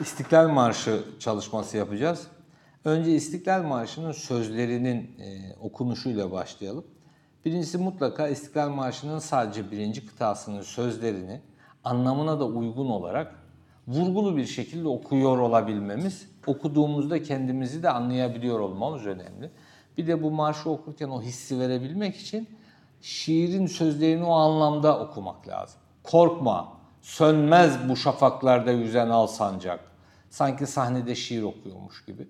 İstiklal Marşı çalışması yapacağız. Önce İstiklal Marşı'nın sözlerinin e, okunuşuyla başlayalım. Birincisi mutlaka İstiklal Marşı'nın sadece birinci kıtasının sözlerini anlamına da uygun olarak vurgulu bir şekilde okuyor olabilmemiz, okuduğumuzda kendimizi de anlayabiliyor olmamız önemli. Bir de bu marşı okurken o hissi verebilmek için şiirin sözlerini o anlamda okumak lazım. Korkma, sönmez bu şafaklarda yüzen al sancak. Sanki sahnede şiir okuyormuş gibi.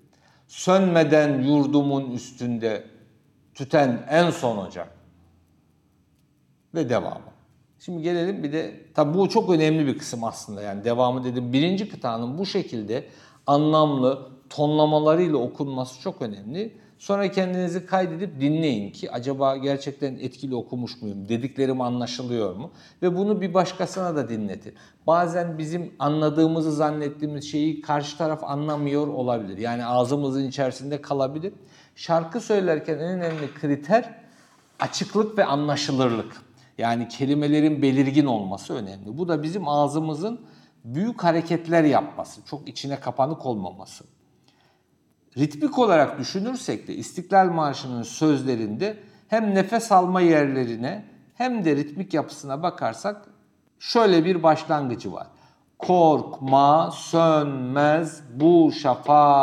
Sönmeden yurdumun üstünde tüten en son ocak. Ve devamı. Şimdi gelelim bir de, tabi bu çok önemli bir kısım aslında yani devamı dedim. Birinci kıtanın bu şekilde anlamlı tonlamalarıyla okunması çok önemli. Sonra kendinizi kaydedip dinleyin ki acaba gerçekten etkili okumuş muyum, dediklerim anlaşılıyor mu? Ve bunu bir başkasına da dinletin. Bazen bizim anladığımızı zannettiğimiz şeyi karşı taraf anlamıyor olabilir. Yani ağzımızın içerisinde kalabilir. Şarkı söylerken en önemli kriter açıklık ve anlaşılırlık. Yani kelimelerin belirgin olması önemli. Bu da bizim ağzımızın büyük hareketler yapması, çok içine kapanık olmaması. Ritmik olarak düşünürsek de İstiklal Marşı'nın sözlerinde hem nefes alma yerlerine hem de ritmik yapısına bakarsak şöyle bir başlangıcı var. Korkma sönmez bu şafaklarda.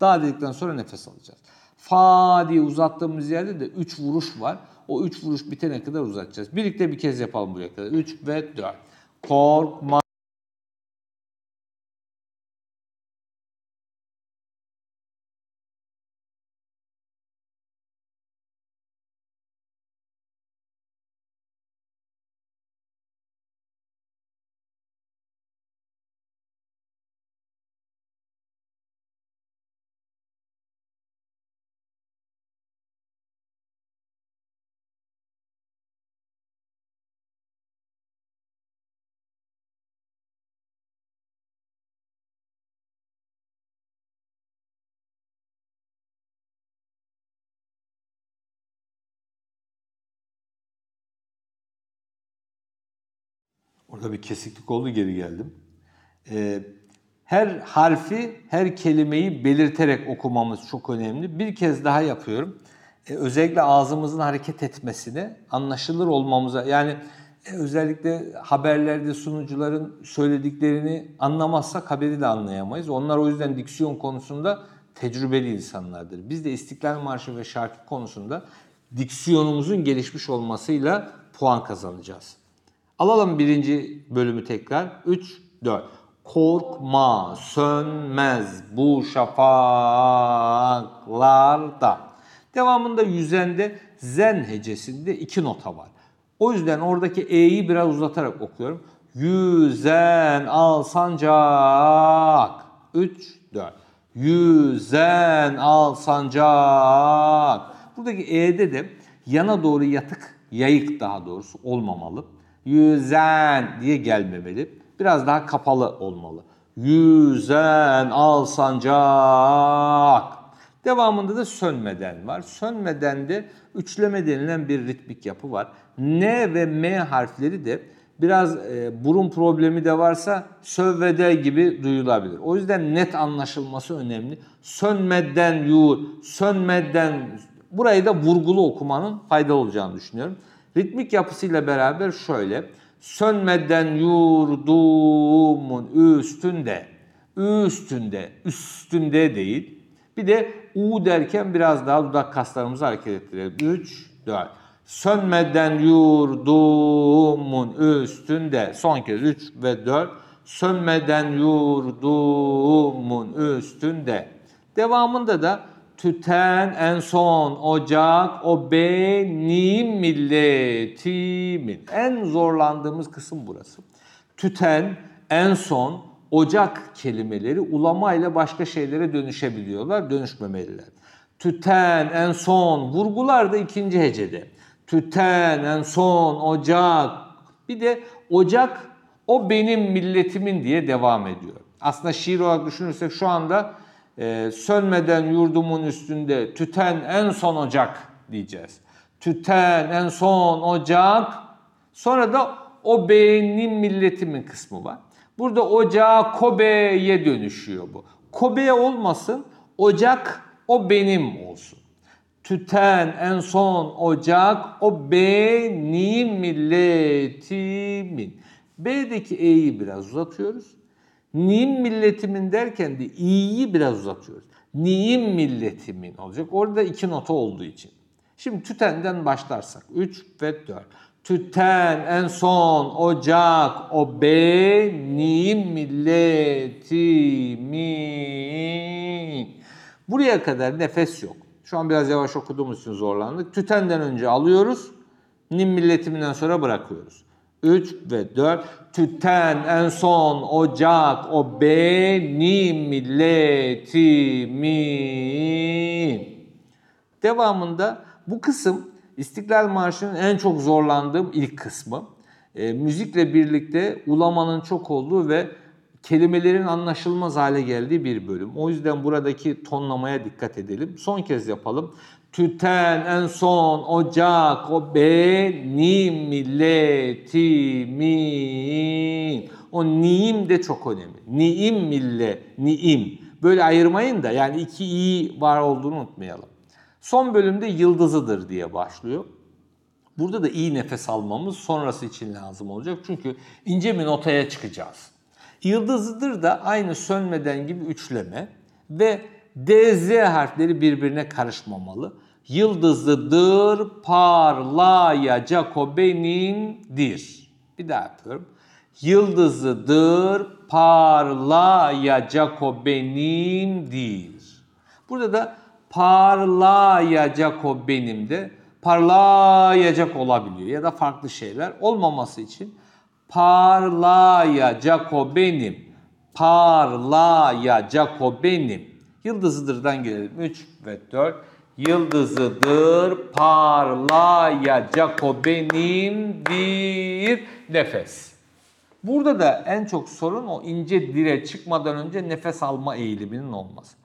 Daha dedikten sonra nefes alacağız. Fa diye uzattığımız yerde de 3 vuruş var. O 3 vuruş bitene kadar uzatacağız. Birlikte bir kez yapalım buraya kadar. 3 ve 4. Korkma. Orada bir kesiklik oldu geri geldim. Ee, her harfi, her kelimeyi belirterek okumamız çok önemli. Bir kez daha yapıyorum. Ee, özellikle ağzımızın hareket etmesine, anlaşılır olmamıza yani e, özellikle haberlerde sunucuların söylediklerini anlamazsak haberi de anlayamayız. Onlar o yüzden diksiyon konusunda tecrübeli insanlardır. Biz de İstiklal Marşı ve şarkı konusunda diksiyonumuzun gelişmiş olmasıyla puan kazanacağız. Alalım birinci bölümü tekrar. 3, 4. Korkma sönmez bu şafaklarda. Devamında yüzende zen hecesinde iki nota var. O yüzden oradaki e'yi biraz uzatarak okuyorum. Yüzen al sancak. 3, 4. Yüzen al sancak. Buradaki e'de de yana doğru yatık, yayık daha doğrusu olmamalı yüzen diye gelmemeli. Biraz daha kapalı olmalı. Yüzen al sancak. Devamında da sönmeden var. Sönmeden de üçleme denilen bir ritmik yapı var. N ve M harfleri de biraz e, burun problemi de varsa sövvede gibi duyulabilir. O yüzden net anlaşılması önemli. Sönmeden yu, sönmeden burayı da vurgulu okumanın faydalı olacağını düşünüyorum. Ritmik yapısıyla beraber şöyle. Sönmeden yurdumun üstünde, üstünde, üstünde değil. Bir de U derken biraz daha dudak kaslarımızı hareket ettirelim. 3, 4. Sönmeden yurdumun üstünde. Son kez 3 ve 4. Sönmeden yurdumun üstünde. Devamında da tüten en son ocak o benim milletimin. En zorlandığımız kısım burası. Tüten en son ocak kelimeleri ulama ile başka şeylere dönüşebiliyorlar, dönüşmemeliler. Tüten en son vurgular da ikinci hecede. Tüten en son ocak. Bir de ocak o benim milletimin diye devam ediyor. Aslında şiir olarak düşünürsek şu anda e, sönmeden yurdumun üstünde tüten en son ocak diyeceğiz. Tüten en son ocak. Sonra da o benim milletimin kısmı var. Burada ocağa Kobe'ye dönüşüyor bu. Kobe olmasın, ocak o benim olsun. Tüten en son ocak o benim milletimin. B'deki E'yi biraz uzatıyoruz. Nim milletimin derken de i'yi biraz uzatıyoruz. Nim milletimin olacak. Orada iki nota olduğu için. Şimdi tütenden başlarsak 3 ve 4. Tüten en son ocak o benim milletimin. Buraya kadar nefes yok. Şu an biraz yavaş okuduğumuz için zorlandık. Tütenden önce alıyoruz. Nim milletiminden sonra bırakıyoruz. 3 ve 4. Tüten en son ocak o benim milletimin. Devamında bu kısım İstiklal Marşı'nın en çok zorlandığım ilk kısmı. E, müzikle birlikte ulamanın çok olduğu ve kelimelerin anlaşılmaz hale geldiği bir bölüm. O yüzden buradaki tonlamaya dikkat edelim. Son kez yapalım. Tüten en son ocak o benim milletimin. O niim de çok önemli. Niim mille, niim. Böyle ayırmayın da yani iki i var olduğunu unutmayalım. Son bölümde yıldızıdır diye başlıyor. Burada da iyi nefes almamız sonrası için lazım olacak. Çünkü ince bir notaya çıkacağız. Yıldızıdır da aynı sönmeden gibi üçleme ve DZ harfleri birbirine karışmamalı. Yıldızıdır parlayacak o benimdir. Bir daha yapıyorum. Yıldızıdır parlayacak o benimdir. Burada da parlayacak o benim de parlayacak olabiliyor ya da farklı şeyler olmaması için parlayacak o benim parlayacak o benim yıldızıdırdan gelelim 3 ve 4 yıldızıdır parlayacak o benimdir nefes Burada da en çok sorun o ince dire çıkmadan önce nefes alma eğiliminin olması.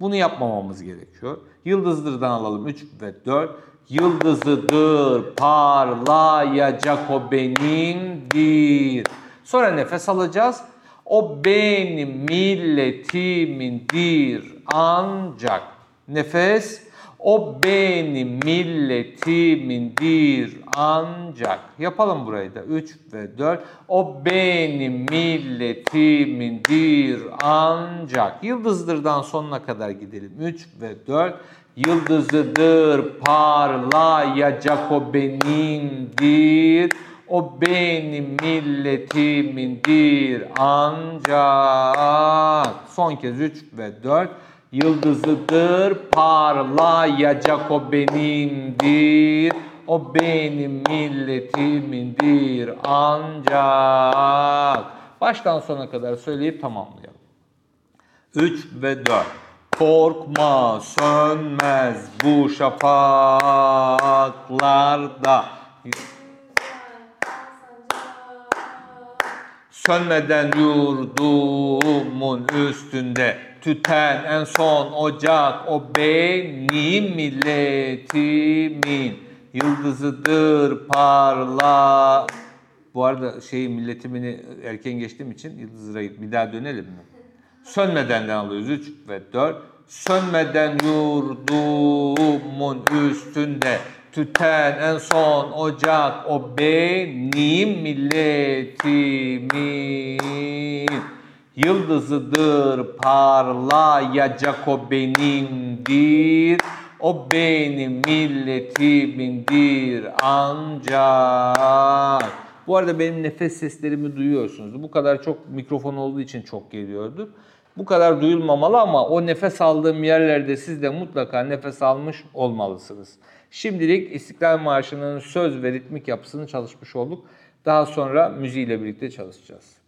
Bunu yapmamamız gerekiyor. Yıldızıdır'dan alalım 3 ve 4. Yıldızıdır parlayacak o benimdir. Sonra nefes alacağız. O benim milletimindir ancak. Nefes o benim milletimindir ancak. Yapalım burayı da 3 ve 4. O benim milletimindir ancak. Yıldızdır'dan sonuna kadar gidelim. 3 ve 4. Yıldızıdır parlayacak o benimdir. O benim milletimindir ancak. Son kez 3 ve 4. Yıldızıdır parlayacak o benimdir. O benim milletimindir ancak. Baştan sona kadar söyleyip tamamlayalım. 3 ve 4. Korkma sönmez bu şafaklarda. Sönmeden yurdumun üstünde tüten en son ocak o benim milletimin yıldızıdır parla. Bu arada şey milletimini erken geçtiğim için yıldızıra bir daha dönelim mi? Sönmedenden alıyoruz 3 ve 4. Sönmeden yurdumun üstünde tüten en son ocak o benim milletimin yıldızıdır parlayacak o benimdir o benim milletimindir ancak bu arada benim nefes seslerimi duyuyorsunuz. Bu kadar çok mikrofon olduğu için çok geliyordur. Bu kadar duyulmamalı ama o nefes aldığım yerlerde siz de mutlaka nefes almış olmalısınız. Şimdilik İstiklal Marşı'nın söz ve ritmik yapısını çalışmış olduk. Daha sonra müziğiyle birlikte çalışacağız.